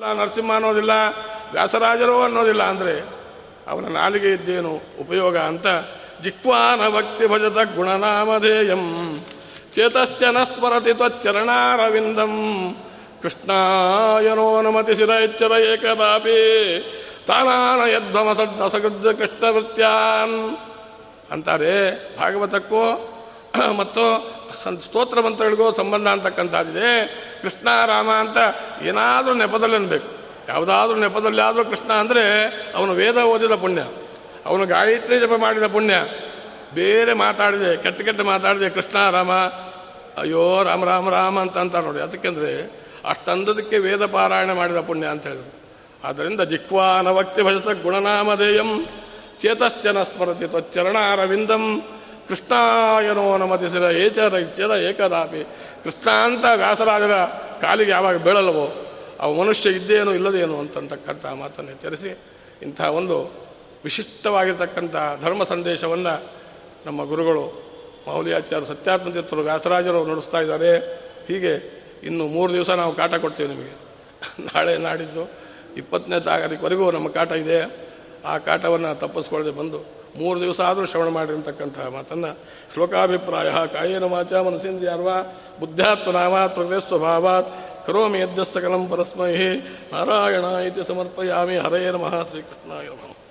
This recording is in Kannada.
ಇಲ್ಲ, ನರಸಿಂಹ ಅನ್ನೋದಿಲ್ಲ, ವ್ಯಾಸರಾಜರು ಅನ್ನೋದಿಲ್ಲ ಅಂದರೆ ಅವನ ನಾಲಿಗೆ ಇದ್ದೇನು ಉಪಯೋಗ ಅಂತ ಜಿಕ್ವಾನ ಭಕ್ತಿ ಭಜತ ಗುಣನಾಮಧೇಯಂ. ಚೇತಶ್ಚನ ಸ್ಮರತಿ ತ್ವಚ್ಚರಣಾರವಿಂದಂ ಕೃಷ್ಣಾಯನೋ ನಮತಿ ಶಿರ ಎಚ್ಚರ ಏಕದಾಪಿ ತಾನಾನ ಯದ್ಧಮ ಕೃಷ್ಣ ಕೃಷ್ಣವೃತ್ಯಾನ್ ಅಂತಾರೆ ಭಾಗವತಕ್ಕೂ, ಮತ್ತು ಸ್ತೋತ್ರ ಮಂತ್ರಗಳಿಗೂ ಸಂಬಂಧ ಅಂತಕ್ಕಂಥದ್ದಿದೆ. ಕೃಷ್ಣ ರಾಮ ಅಂತ ಏನಾದರೂ ನೆಪದಲ್ಲಿ ಅನ್ಬೇಕು ಯಾವುದಾದ್ರೂ ನೆಪದಲ್ಲಿ ಆದರೂ ಕೃಷ್ಣ ಅಂದರೆ ಅವನು ವೇದ ಓದಿದ ಪುಣ್ಯ ಅವನು ಗಾಯತ್ರಿ ಜಪ ಮಾಡಿದ ಪುಣ್ಯ ಬೇರೆ ಮಾತಾಡಿದೆ ಕೆಟ್ಟ ಕೆಟ್ಟ ಮಾತಾಡಿದೆ ಕೃಷ್ಣ ರಾಮ ಅಯ್ಯೋ ರಾಮ ರಾಮ ರಾಮ ಅಂತ ಅಂತಾರೆ ನೋಡಿ ಅದಕ್ಕೆಂದರೆ ಅಷ್ಟಂದದಕ್ಕೆ ವೇದ ಪಾರಾಯಣ ಮಾಡಿದ ಪುಣ್ಯ ಅಂತ ಹೇಳಿದ್ರು ಆದ್ದರಿಂದ ಜಿಕ್ವಾನ ಭಕ್ತಿ ಭಜತ ಗುಣನಾಮಧೇಯಂ ಚೇತಶ್ಚನ ಸ್ಮರತಿ ತ್ವಚ್ಚರಣಾರವಿಂದಂ ಕೃಷ್ಣಾಯನೋ ನಮತಿಸಿದ ಏಚರ ಇಚ್ಛರ ಏಕದಾಪಿ ಕೃಷ್ಣ ಅಂತ ವ್ಯಾಸರಾಜರ ಕಾಲಿಗೆ ಯಾವಾಗ ಬೀಳಲ್ವೋ, ಆ ಮನುಷ್ಯ ಇದ್ದೇನೋ ಇಲ್ಲದೇನು ಅಂತಕ್ಕಂಥ ಮಾತನ್ನು ಎಚ್ಚರಿಸಿ ಇಂಥ ಒಂದು ವಿಶಿಷ್ಟವಾಗಿರ್ತಕ್ಕಂಥ ಧರ್ಮ ಸಂದೇಶವನ್ನು ನಮ್ಮ ಗುರುಗಳು ಮೌಲ್ಯಾಚಾರ್ಯ ಸತ್ಯಾತ್ಮತೀರ್ಥರು ವ್ಯಾಸರಾಜರು ನಡೆಸ್ತಾ ಇದ್ದಾರೆ. ಹೀಗೆ ಇನ್ನು ಮೂರು ದಿವಸ ನಾವು ಕಾಟ ಕೊಡ್ತೀವಿ ನಿಮಗೆ. ನಾಳೆ ನಾಡಿದ್ದು ಇಪ್ಪತ್ತನೇ ತಾರೀಕುವರೆಗೂ ನಮ್ಮ ಕಾಟ ಇದೆ. ಆ ಕಾಟವನ್ನು ತಪ್ಪಿಸ್ಕೊಳ್ಳದೆ ಬಂದು ಮೂರು ದಿವಸ ಆದರೂ ಶ್ರವಣ ಮಾಡಿರ್ತಕ್ಕಂತಹ ಮಾತನ್ನು ಶ್ಲೋಕಾಭಿಪ್ರಾಯ. ಕಾಯೇನ ವಾಚ ಮನಸ್ಸಿಂದ್ಯಾರ್ವ ಬುದ್ಧ್ಯಾತ್ಮನಾಮಾತ್ ಪ್ರಕೃತಿ ಸ್ವಭಾವಾತ್ ಕರೋಮಿ ಯದ್ಯ ಸಕಲಂ ಪರಸ್ಮೈ ನಾರಾಯಣ ಇತಿ ಸಮರ್ಪಯಾಮಿ. ಹರೇ ನಮಃ ಶ್ರೀಕೃಷ್ಣಾಯ ನಮಃ.